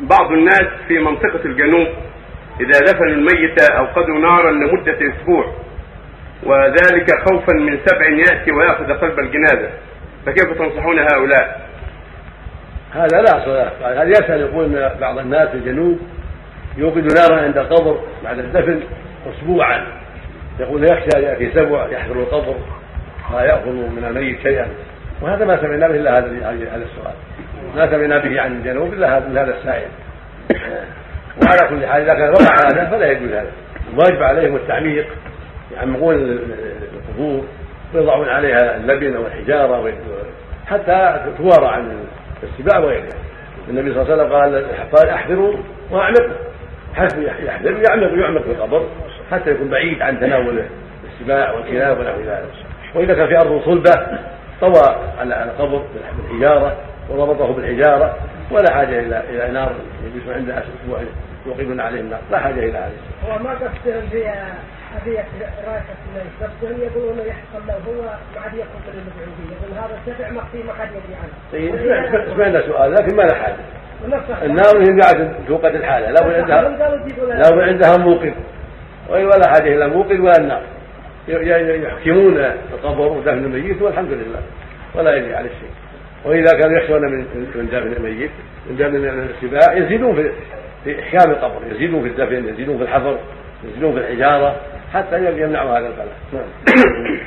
بعض الناس في منطقة الجنوب إذا دفنوا الميت أوقدوا نارا لمدة أسبوع وذلك خوفا من سبع يأتي ويأخذ قلب الجنازة. فكيف تنصحون هؤلاء؟ هذا لا صلاة هذا يسأل يقول بعض الناس في الجنوب يوقد نارا عند القبر بعد الدفن اسبوعا. يقول يخشى يأتي سبع يحضر القبر لا يأخذ من الميت شيئا. وهذا ما سمعنا به هذا هذا السؤال. ما سمعنا به عن الجنوب الا هذا السائل. وعلى كل حال إذا كان وقع هذا فلا يجوز هذا. الواجب عليهم التعميق. يعمقون القبور ويضعون عليها اللبن أو الحجاره حتى توارى عن السباع وغيرها. النبي صلى الله عليه وسلم قال قال احذروا واعمقوا. حيث يحذر يعمق يعمق في القبر حتى يكون بعيد عن تناول السباع والكلاب ونحو ذلك. وإذا كان في أرض صلبة طوى على القبر بالحجارة. وربطه بالحجارة ولا حاجة إلى إلى نار يجلس عنده أسبوع يوقدون عليه النار لا حاجة إلى هذا هو ما قصدهم في هدية راشة الميت قصدهم يقولون يحصل له هو ما عاد من المدعوين يقول هذا السبع مخفي ما حد يدري عنه. طيب سمعنا سؤال لكن ما له حاجة. النار هي قاعد توقد الحالة لا بد عندها لا بد عندها موقد ولا حاجة إلى موقد ولا النار. يحكمون القبر ودفن الميت والحمد لله. ولا يجري على الشيء. وإذا كانوا يخشون من من دفن الميت من دفن السباع يزيدون في في احكام القبر يزيدون في الدفن يزيدون في الحفر يزيدون في الحجارة حتى يمنعوا هذا البلاء. نعم.